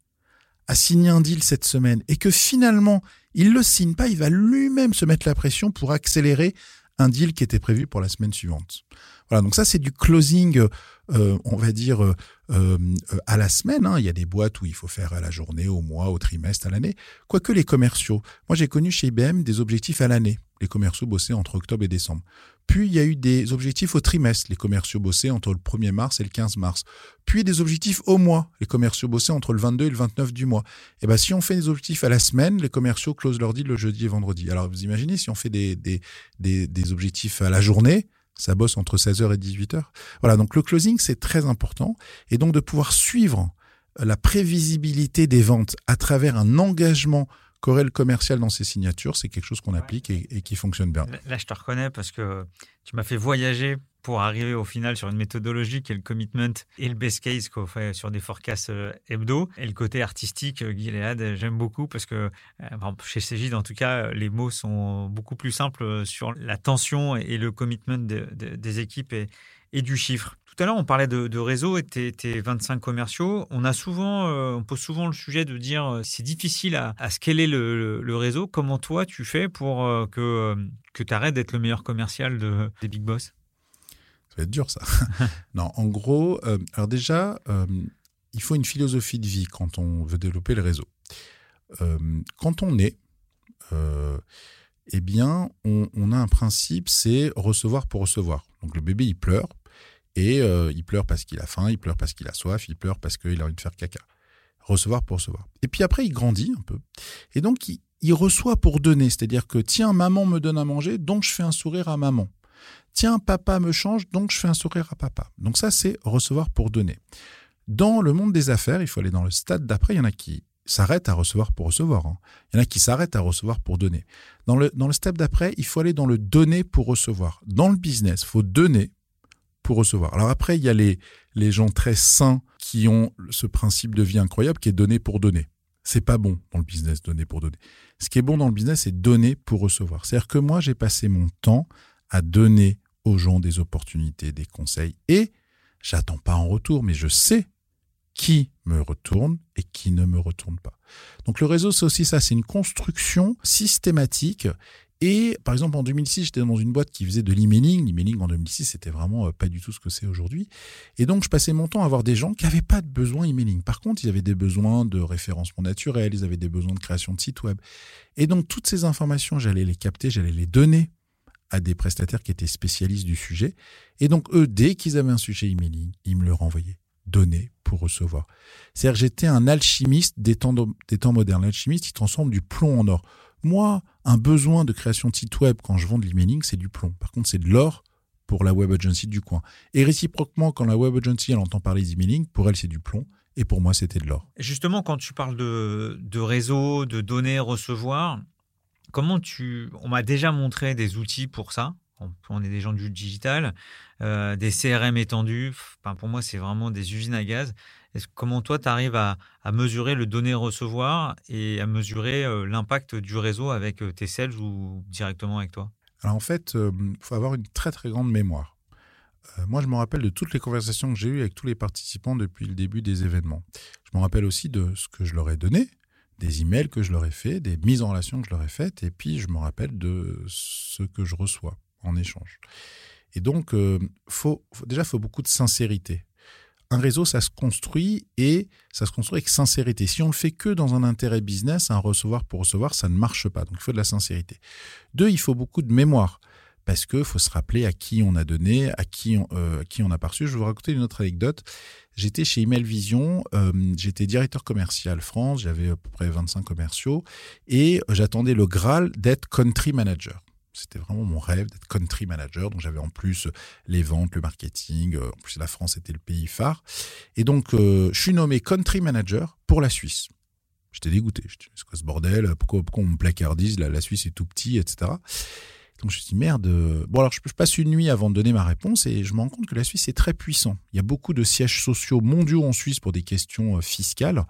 à signer un deal cette semaine et que finalement il le signe pas, il va lui-même se mettre la pression pour accélérer un deal qui était prévu pour la semaine suivante. Voilà, donc ça c'est du closing, euh, on va dire euh, euh, à la semaine. Hein. Il y a des boîtes où il faut faire à la journée, au mois, au trimestre, à l'année. Quoique les commerciaux, moi j'ai connu chez IBM des objectifs à l'année. Les commerciaux bossaient entre octobre et décembre. Puis il y a eu des objectifs au trimestre. Les commerciaux bossaient entre le 1er mars et le 15 mars. Puis des objectifs au mois. Les commerciaux bossaient entre le 22 et le 29 du mois. Et eh ben si on fait des objectifs à la semaine, les commerciaux closent leur deal le jeudi et vendredi. Alors vous imaginez si on fait des, des, des, des objectifs à la journée, ça bosse entre 16h et 18h. Voilà, donc le closing, c'est très important. Et donc de pouvoir suivre la prévisibilité des ventes à travers un engagement Corel commercial dans ses signatures, c'est quelque chose qu'on applique et, qui fonctionne bien. Là, je te reconnais parce que tu m'as fait voyager pour arriver au final sur une méthodologie qui est le commitment et le best case qu'on fait sur des forecasts euh, hebdo. Et le côté artistique, euh, Gilead, j'aime beaucoup parce que euh, chez Cégide, en tout cas, les mots sont beaucoup plus simples sur la tension et le commitment des équipes et, du chiffre. Tout à l'heure, on parlait de, réseau et tes, tes, 25 commerciaux. On pose souvent le sujet de dire c'est difficile à, à scaler le, réseau. Comment toi tu fais pour que, que tu arrêtes d'être le meilleur commercial de, des big boss? Va être dur ça. non, en gros, alors déjà, il faut une philosophie de vie quand on veut développer le réseau. quand on est, eh bien, on, a un principe, c'est recevoir pour recevoir. Donc le bébé, il pleure et euh, il pleure parce qu'il a faim, il pleure parce qu'il a soif, il pleure parce qu'il a envie de faire caca. Recevoir pour recevoir. Et puis après, il grandit un peu. Et donc, il, reçoit pour donner. C'est-à-dire que, tiens, maman me donne à manger, donc je fais un sourire à maman. Tiens, papa me change, donc je fais un sourire à papa. Donc ça, c'est recevoir pour donner. Dans le monde des affaires, il faut aller dans le stade d'après. Il y en a qui s'arrêtent à recevoir pour recevoir. Hein. Il y en a qui s'arrêtent à recevoir pour donner. Dans le, dans step d'après, il faut aller dans le donner pour recevoir. Dans le business, il faut donner pour recevoir. Alors après, il y a les, les gens très sains qui ont ce principe de vie incroyable qui est donner pour donner. C'est pas bon dans le business, donner pour donner. Ce qui est bon dans le business, c'est donner pour recevoir. C'est-à-dire que moi, j'ai passé mon temps à donner aux gens des opportunités, des conseils et j'attends pas en retour, mais je sais qui me retourne et qui ne me retourne pas. Donc le réseau, c'est aussi ça, c'est une construction systématique. Et par exemple, en 2006, j'étais dans une boîte qui faisait de l'emailing. L'emailing en 2006, c'était vraiment euh, pas du tout ce que c'est aujourd'hui. Et donc, je passais mon temps à voir des gens qui n'avaient pas de besoin emailing. Par contre, ils avaient des besoins de référencement naturel, ils avaient des besoins de création de sites web. Et donc, toutes ces informations, j'allais les capter, j'allais les donner à des prestataires qui étaient spécialistes du sujet. Et donc, eux, dès qu'ils avaient un sujet emailing, ils me le renvoyaient donner pour recevoir. C'est-à-dire j'étais un alchimiste des temps, des temps modernes. L'alchimiste, il transforme du plomb en or. Moi, un besoin de création de site web quand je vends de l'emailing, c'est du plomb. Par contre, c'est de l'or pour la web agency du coin. Et réciproquement, quand la web agency, elle entend parler d'emailing, pour elle, c'est du plomb. Et pour moi, c'était de l'or. Justement, quand tu parles de, de réseau, de donner, recevoir, comment tu... On m'a déjà montré des outils pour ça on est des gens du digital, euh, des CRM étendus. pour moi, c'est vraiment des usines à gaz. comment toi, tu arrives à, mesurer le donner-recevoir et à mesurer euh, l'impact du réseau avec euh, tes sales ou directement avec toi? Alors en fait, il faut avoir une très très grande mémoire. moi, je me rappelle de toutes les conversations que j'ai eues avec tous les participants depuis le début des événements. Je me rappelle aussi de ce que je leur ai donné, des emails que je leur ai fait, des mises en relation que je leur ai faites, et puis je me rappelle de ce que je reçois en échange. Et donc, euh, faut, déjà, il faut beaucoup de sincérité. Un réseau, ça se construit et ça se construit avec sincérité. Si on le fait que dans un intérêt business, un recevoir pour recevoir, ça ne marche pas. Donc, il faut de la sincérité. Deux, il faut beaucoup de mémoire parce qu'il faut se rappeler à qui on a donné, à qui on, euh, a perçu. Je vais vous raconter une autre anecdote. J'étais chez Email Vision, euh, j'étais directeur commercial France, j'avais à peu près 25 commerciaux et j'attendais le Graal d'être country manager. C'était vraiment mon rêve d'être country manager. Donc j'avais en plus les ventes, le marketing. Euh, en plus, la France était le pays phare. Et donc, je suis nommé country manager pour la Suisse. J'étais dégoûté. Je c'est quoi ce bordel? Pourquoi, on me placardise? La, la Suisse est tout petit, etc. Donc je me suis dit, merde. Euh, bon, alors je, passe une nuit avant de donner ma réponse et je me rends compte que la Suisse est très puissant. Il y a beaucoup de sièges sociaux mondiaux en Suisse pour des questions fiscales.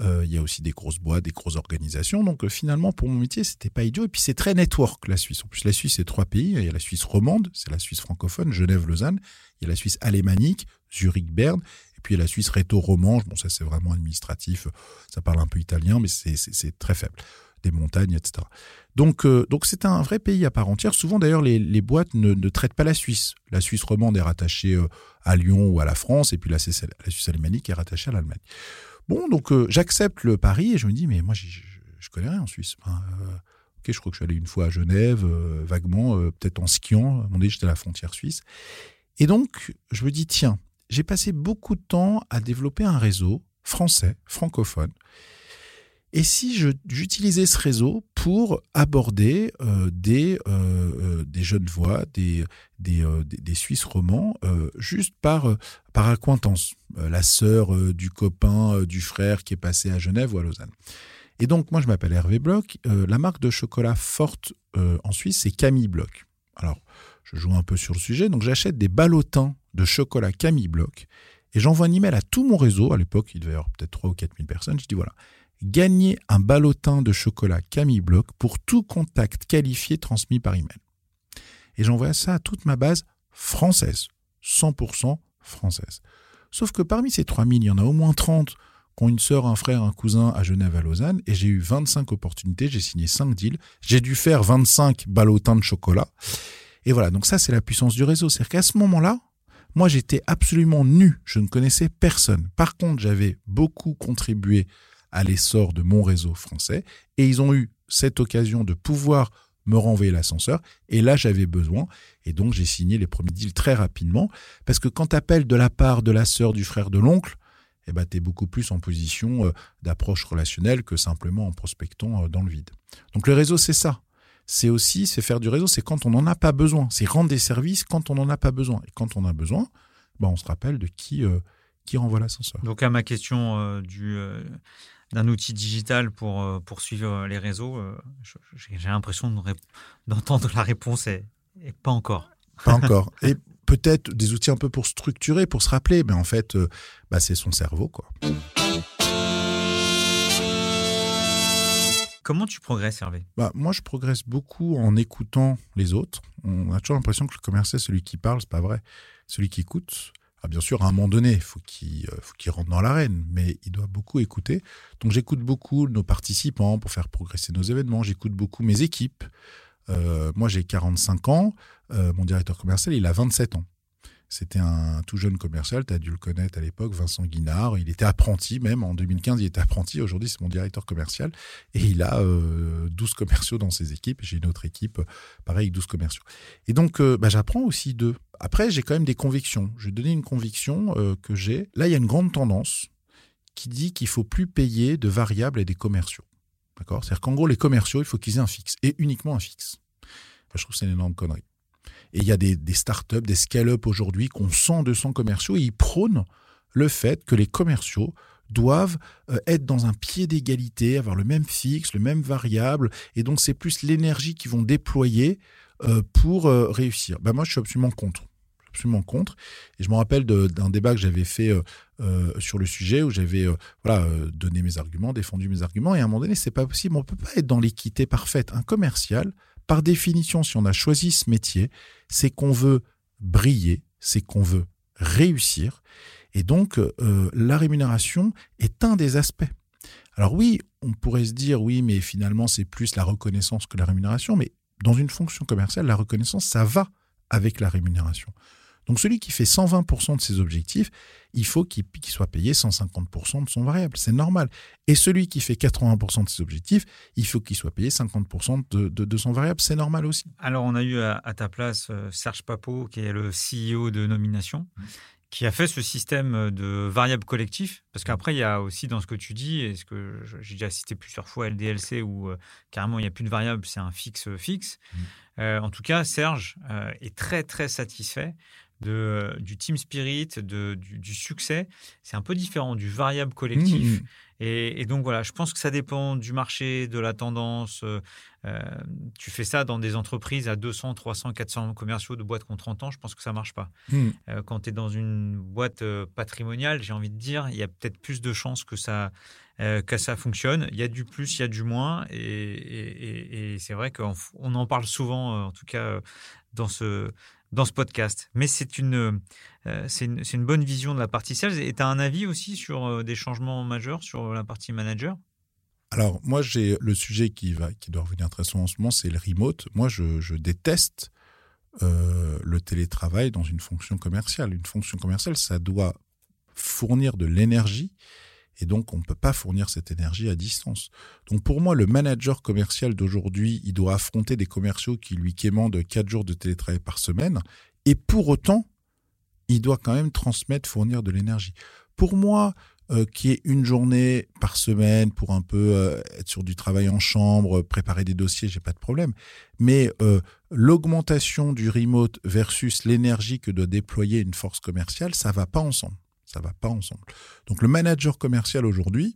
Euh, il y a aussi des grosses boîtes, des grosses organisations. Donc euh, finalement, pour mon métier, c'était pas idiot. Et puis c'est très network la Suisse. En plus, la Suisse, c'est trois pays. Il y a la Suisse romande, c'est la Suisse francophone, Genève, Lausanne. Il y a la Suisse alémanique, Zurich, Berne. Et puis la Suisse réto-romanche. Bon, ça c'est vraiment administratif. Ça parle un peu italien, mais c'est très faible des montagnes, etc. Donc, euh, donc c'est un vrai pays à part entière. Souvent, d'ailleurs, les, boîtes ne, traitent pas la Suisse. La Suisse romande est rattachée à Lyon ou à la France, et puis la, la Suisse alémanique est rattachée à l'Allemagne. Bon, donc euh, j'accepte le pari et je me dis, mais moi, je, je connais rien en Suisse. Euh, ok, je crois que je suis allé une fois à Genève, euh, vaguement, peut-être en skiant. À mon j'étais à la frontière suisse. Et donc, je me dis, tiens, j'ai passé beaucoup de temps à développer un réseau français, francophone, et si j'utilisais ce réseau pour aborder euh, des, euh, euh, des jeunes voix, des, des, des, Suisses romans, juste par, par acquaintance, la sœur du copain, du frère qui est passé à Genève ou à Lausanne. Et donc, moi, je m'appelle Hervé Bloch. la marque de chocolat forte en Suisse, c'est Camille Bloch. Alors, je joue un peu sur le sujet. Donc, j'achète des ballotins de chocolat Camille Bloch et j'envoie un email à tout mon réseau. À l'époque, il devait y avoir peut-être 3 ou 4 000 personnes. Je dis voilà, gagner un ballotin de chocolat Camille Bloch pour tout contact qualifié transmis par email. Et j'envoie ça à toute ma base française, 100% française. Sauf que parmi ces 3000, il y en a au moins 30 qui ont une sœur, un frère, un cousin à Genève, à Lausanne, et j'ai eu 25 opportunités, j'ai signé 5 deals, j'ai dû faire 25 ballotins de chocolat. Et voilà, donc ça c'est la puissance du réseau. C'est-à-dire qu'à ce moment-là, moi j'étais absolument nu, je ne connaissais personne. Par contre, j'avais beaucoup contribué à l'essor de mon réseau français. Et ils ont eu cette occasion de pouvoir me renvoyer l'ascenseur. Et là, j'avais besoin. Et donc, j'ai signé les premiers deals très rapidement. Parce que quand tu appelles de la part de la sœur, du frère, de l'oncle, eh ben, tu es beaucoup plus en position euh, d'approche relationnelle que simplement en prospectant euh, dans le vide. Donc, le réseau, c'est ça. C'est aussi, c'est faire du réseau, c'est quand on n'en a pas besoin. C'est rendre des services quand on n'en a pas besoin. Et quand on a besoin, ben, on se rappelle de qui, euh, qui renvoie l'ascenseur. Donc à ma question du d'un outil digital pour, pour suivre les réseaux, j'ai l'impression d'entendre la réponse et, et pas encore. Pas encore. Et peut-être des outils un peu pour structurer, pour se rappeler, mais en fait, bah, c'est son cerveau, quoi. Comment tu progresses, Hervé? Bah, Moi, je progresse beaucoup en écoutant les autres. On a toujours l'impression que le commercial, celui qui parle, c'est pas vrai. Celui qui écoute, ah, bien sûr, à un moment donné, il faut qu'il euh, rentre dans l'arène, mais il doit beaucoup écouter. Donc, j'écoute beaucoup nos participants pour faire progresser nos événements. J'écoute beaucoup mes équipes. Euh, moi, j'ai 45 ans. Euh, mon directeur commercial, il a 27 ans. C'était un tout jeune commercial, tu as dû le connaître à l'époque, Vincent Guinard. Il était apprenti même, en 2015 il était apprenti, aujourd'hui c'est mon directeur commercial. Et il a 12 euh, commerciaux dans ses équipes. J'ai une autre équipe, pareil, 12 commerciaux. Et donc euh, bah, j'apprends aussi d'eux. Après j'ai quand même des convictions. Je vais donner une conviction euh, que j'ai. Là il y a une grande tendance qui dit qu'il faut plus payer de variables et des commerciaux. D'accord? C'est-à-dire qu'en gros les commerciaux, il faut qu'ils aient un fixe, et uniquement un fixe. je trouve que c'est une énorme connerie. Et il y a des, startups, des scale-up aujourd'hui qui ont 100, 200 commerciaux et ils prônent le fait que les commerciaux doivent euh, être dans un pied d'égalité, avoir le même fixe, le même variable. Et donc, c'est plus l'énergie qu'ils vont déployer euh, pour euh, réussir. Ben, moi, je suis absolument contre. Absolument contre. Et je me rappelle d'un débat que j'avais fait sur le sujet où j'avais voilà, donné mes arguments, défendu mes arguments. Et à un moment donné, c'est pas possible. On ne peut pas être dans l'équité parfaite. Un commercial par définition, si on a choisi ce métier, c'est qu'on veut briller, c'est qu'on veut réussir. Et donc, euh, la rémunération est un des aspects. Alors oui, on pourrait se dire, oui, mais finalement, c'est plus la reconnaissance que la rémunération, mais dans une fonction commerciale, la reconnaissance, ça va avec la rémunération. Donc celui qui fait 120% de ses objectifs, il faut qu'il soit payé 150% de son variable. C'est normal. Et celui qui fait 80% de ses objectifs, il faut qu'il soit payé 50% de, son variable. C'est normal aussi. Alors on a eu à, ta place euh, Serge Papot, qui est le CEO de Nomination. qui a fait ce système de variables collectif, parce qu'après, il y a aussi dans ce que tu dis, et ce que j'ai déjà cité plusieurs fois, LDLC, où euh, carrément il n'y a plus de variable, c'est un fixe fixe. Mmh. Euh, en tout cas, Serge est très, très satisfait de, du team spirit, de, du, succès. C'est un peu différent du variable collectif. Mmh. Et, donc voilà, je pense que ça dépend du marché, de la tendance. Euh, euh, tu fais ça dans des entreprises à 200, 300, 400 commerciaux de boîtes contre 30 ans, je pense que ça marche pas. Mmh. Euh, quand tu es dans une boîte patrimoniale, j'ai envie de dire, il y a peut-être plus de chances que ça, que ça fonctionne. Il y a du plus, il y a du moins. Et, et c'est vrai qu'on en parle souvent, en tout cas dans ce, dans ce podcast. Mais c'est une, euh, une, bonne vision de la partie sales. Et tu as un avis aussi sur euh, des changements majeurs sur la partie manager? Alors, moi, j'ai le sujet qui, va, qui doit revenir très souvent en ce moment, c'est le remote. Moi, je, je déteste euh, le télétravail dans une fonction commerciale. Une fonction commerciale, ça doit fournir de l'énergie et donc, on ne peut pas fournir cette énergie à distance. Donc, pour moi, le manager commercial d'aujourd'hui, il doit affronter des commerciaux qui lui quémandent 4 jours de télétravail par semaine. Et pour autant, il doit quand même transmettre, fournir de l'énergie. Pour moi, euh, qui est une journée par semaine pour un peu euh, être sur du travail en chambre, préparer des dossiers, j'ai pas de problème. Mais euh, l'augmentation du remote versus l'énergie que doit déployer une force commerciale, ça va pas ensemble. Ça va pas ensemble. Donc le manager commercial aujourd'hui,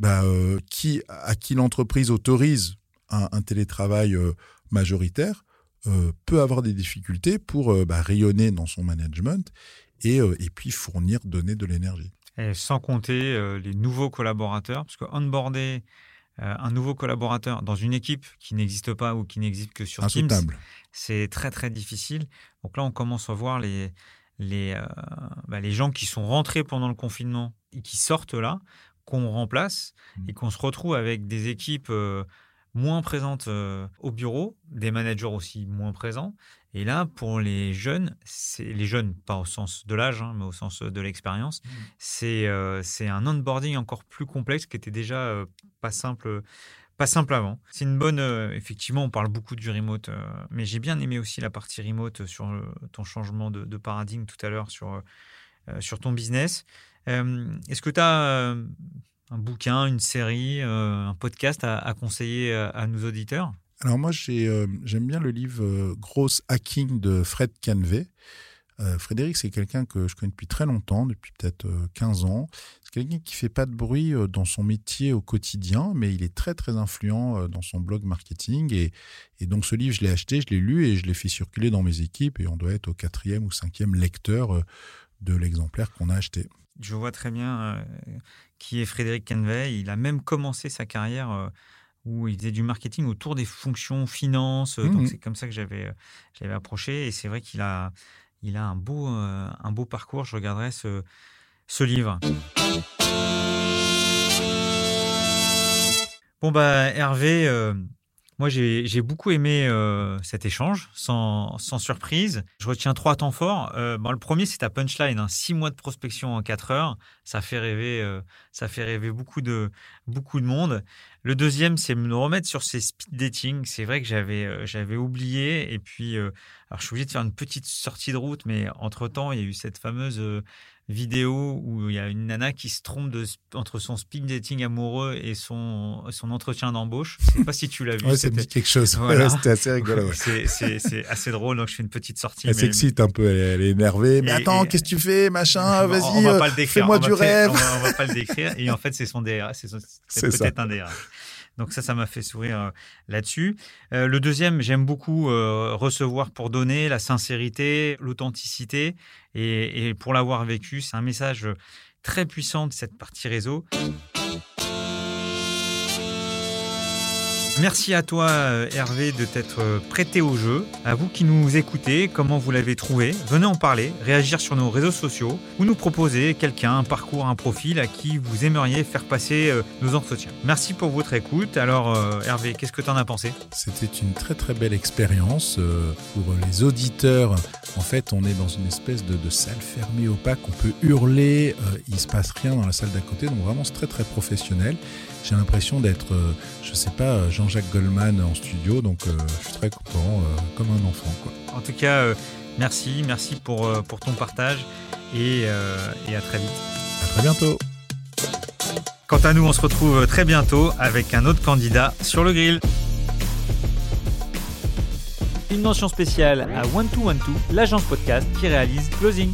bah, euh, qui, à qui l'entreprise autorise un, télétravail euh, majoritaire, euh, peut avoir des difficultés pour bah, rayonner dans son management et, et puis fournir, donner de l'énergie. Et sans compter les nouveaux collaborateurs, parce que onboarder un nouveau collaborateur dans une équipe qui n'existe pas ou qui n'existe que sur Teams, c'est très très difficile. Donc là, on commence à voir les, les, euh, bah, les gens qui sont rentrés pendant le confinement et qui sortent là, qu'on remplace mmh. et qu'on se retrouve avec des équipes euh, moins présentes euh, au bureau, des managers aussi moins présents. Et là, pour les jeunes, c'est les jeunes, pas au sens de l'âge, hein, mais au sens de l'expérience, mmh. c'est c'est un onboarding encore plus complexe qui était déjà pas simple pas simple avant. C'est une bonne. Euh, effectivement, on parle beaucoup du remote, euh, mais j'ai bien aimé aussi la partie remote sur euh, ton changement de, paradigme tout à l'heure sur, sur ton business. Est-ce que tu as un bouquin, une série, un podcast à, conseiller à, nos auditeurs? Alors, moi, j'aime bien le livre Gross Hacking de Fred Canvey. Frédéric, c'est quelqu'un que je connais depuis très longtemps, depuis peut-être 15 ans. Quelqu'un qui fait pas de bruit dans son métier au quotidien, mais il est très très influent dans son blog marketing. Et, et donc ce livre, je l'ai acheté, je l'ai lu et je l'ai fait circuler dans mes équipes. Et on doit être au quatrième ou cinquième lecteur de l'exemplaire qu'on a acheté. Je vois très bien qui est Frédéric Canvey. Il a même commencé sa carrière où il faisait du marketing autour des fonctions finances. Donc mmh c'est comme ça que j'avais j'avais approché et c'est vrai qu'il a il a un beau un beau parcours. Je regarderai ce ce livre. Bon bah Hervé, moi, j'ai beaucoup aimé euh, cet échange, sans, surprise. Je retiens trois temps forts. Euh, le premier, c'est ta punchline. Hein. Six mois de prospection en quatre heures, ça fait rêver, euh, ça fait rêver beaucoup de, beaucoup de monde. Le deuxième, c'est me remettre sur ces speed dating. C'est vrai que j'avais j'avais oublié. Et puis, alors je suis obligé de faire une petite sortie de route, mais entre-temps, il y a eu cette fameuse vidéo où il y a une nana qui se trompe de, entre son speed dating amoureux et son, son entretien d'embauche. Je sais pas si tu l'as vu. ouais, ça me dit quelque chose. C'était assez rigolo. C'est assez drôle, donc je fais une petite sortie. Elle s'excite un peu, elle, est énervée. Mais attends, qu'est-ce que tu fais, machin Vas-y, euh, fais-moi du rêve. On va, va, pas le décrire. Et en fait, c'est son DRH. C'est peut-être un DRH. Donc ça, ça m'a fait sourire euh, là-dessus. Euh, le deuxième, j'aime beaucoup euh, recevoir pour donner, la sincérité, l'authenticité. Et, et, pour l'avoir vécu, c'est un message très puissant de cette partie réseau. Merci à toi euh, Hervé de t'être euh, prêté au jeu. À vous qui nous écoutez, comment vous l'avez trouvé? Venez en parler, réagir sur nos réseaux sociaux ou nous proposer quelqu'un, un parcours, un profil à qui vous aimeriez faire passer euh, nos entretiens. Merci pour votre écoute. Alors Hervé, qu'est-ce que tu en as pensé? C'était une très très belle expérience pour les auditeurs. En fait, on est dans une espèce de, salle fermée opaque. On peut hurler, il se passe rien dans la salle d'à côté. Donc vraiment, c'est très très professionnel. J'ai l'impression d'être, je sais pas, Jean Jean-Jacques Goldman en studio, donc euh, je suis très content, euh, comme un enfant. Quoi. En tout cas, euh, merci, merci pour, pour ton partage et, et à très vite. À très bientôt. Quant à nous, on se retrouve très bientôt avec un autre candidat sur le grill. Une mention spéciale à One 2 One 2 l'agence podcast qui réalise Closing.